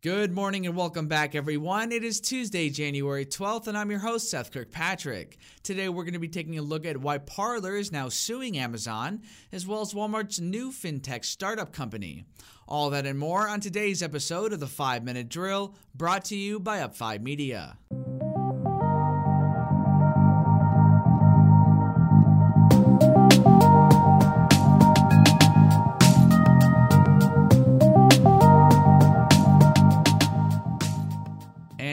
Good morning and welcome back, everyone. It is Tuesday, January 12th, and I'm your host, Seth Kirkpatrick. Today, we're going to be taking a look at why Parler is now suing Amazon, as well as Walmart's new fintech startup company. All that and more on today's episode of the 5 Minute Drill, brought to you by Up5 Media.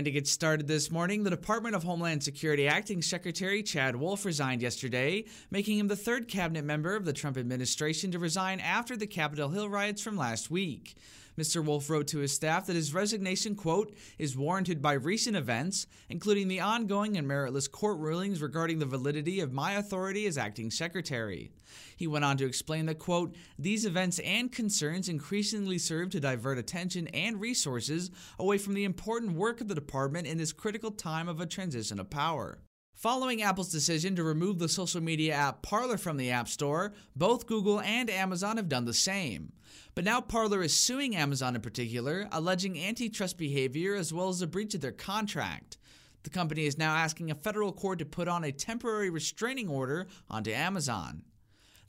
To get started this morning, the Department of Homeland Security Acting Secretary Chad Wolf resigned yesterday, making him the third cabinet member of the Trump administration to resign after the Capitol Hill riots from last week. Mr. Wolf wrote to his staff that his resignation, quote, is warranted by recent events, including the ongoing and meritless court rulings regarding the validity of my authority as acting secretary. He went on to explain that, quote, these events and concerns increasingly serve to divert attention and resources away from the important work of the department in this critical time of a transition of power. Following Apple's decision to remove the social media app Parler from the App Store, both Google and Amazon have done the same. But now Parler is suing Amazon in particular, alleging antitrust behavior as well as a breach of their contract. The company is now asking a federal court to put on a temporary restraining order onto Amazon.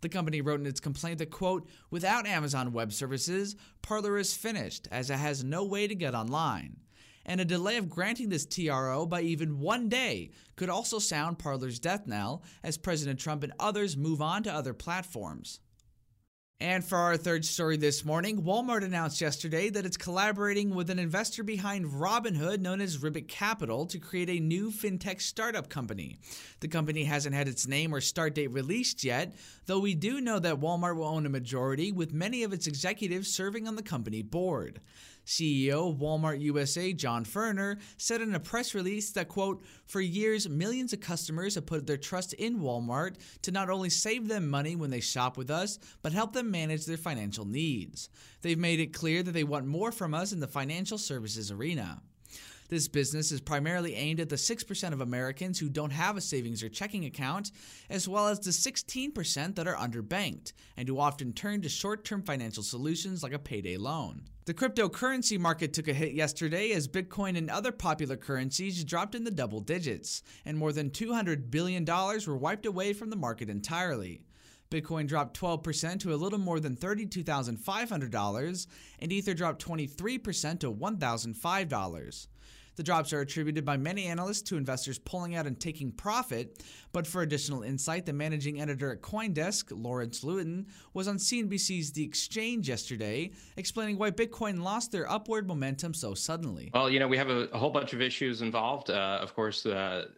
The company wrote in its complaint that, quote, without Amazon Web Services, Parler is finished as it has no way to get online and a delay of granting this TRO by even one day could also sound Parler's death knell as President Trump and others move on to other platforms. And for our third story this morning, Walmart announced yesterday that it's collaborating with an investor behind Robinhood known as Ribbit Capital to create a new fintech startup company. The company hasn't had its name or start date released yet, though we do know that Walmart will own a majority, with many of its executives serving on the company board. CEO of Walmart USA, John Furner, said in a press release that, quote, for years, millions of customers have put their trust in Walmart to not only save them money when they shop with us, but help them manage their financial needs. They've made it clear that they want more from us in the financial services arena. This business is primarily aimed at the 6% of Americans who don't have a savings or checking account, as well as the 16% that are underbanked and who often turn to short term financial solutions like a payday loan. The cryptocurrency market took a hit yesterday as Bitcoin and other popular currencies dropped in the double digits, and more than $200 billion were wiped away from the market entirely. Bitcoin dropped 12% to a little more than $32,500, and Ether dropped 23% to $1,005. The drops are attributed by many analysts to investors pulling out and taking profit. But for additional insight, the managing editor at Coindesk, Lawrence Lewitinn, was on CNBC's The Exchange yesterday, explaining why Bitcoin lost their upward momentum so suddenly. Well, you know, we have a, a whole bunch of issues involved. Uh, of course, uh,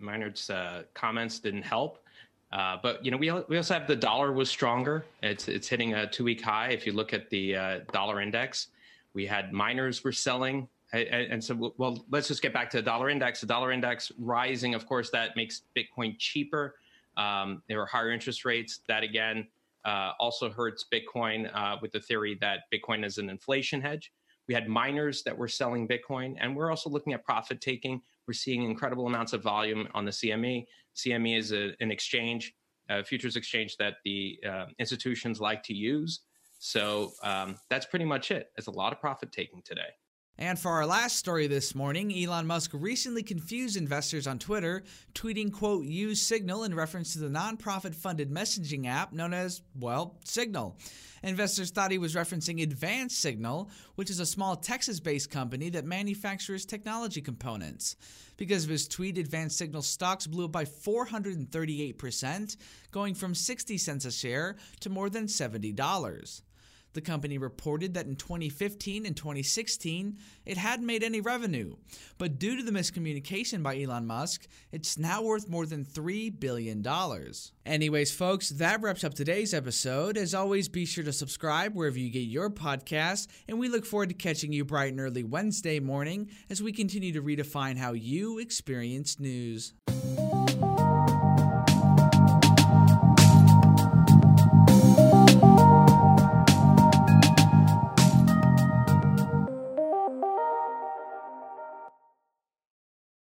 Maynard's uh, comments didn't help. Uh, but you know, we we also have the dollar was stronger. It's it's hitting a two week high. If you look at the uh, dollar index, we had miners were selling and so, well, let's just get back to the dollar index. The dollar index rising, of course, that makes Bitcoin cheaper. Um, there are higher interest rates. That again uh, also hurts Bitcoin uh, with the theory that Bitcoin is an inflation hedge. We had miners that were selling Bitcoin, and we're also looking at profit taking. We're seeing incredible amounts of volume on the CME. CME is a, an exchange, a futures exchange that the uh, institutions like to use. So um, that's pretty much it. It's a lot of profit taking today. And for our last story this morning, Elon Musk recently confused investors on Twitter, tweeting, quote, use Signal in reference to the nonprofit funded messaging app known as, well, Signal. Investors thought he was referencing Advanced Signal, which is a small Texas based company that manufactures technology components. Because of his tweet, Advanced Signal stocks blew up by 438%, going from 60 cents a share to more than $70. The company reported that in 2015 and 2016, it hadn't made any revenue. But due to the miscommunication by Elon Musk, it's now worth more than $3 billion. Anyways, folks, that wraps up today's episode. As always, be sure to subscribe wherever you get your podcasts, and we look forward to catching you bright and early Wednesday morning as we continue to redefine how you experience news.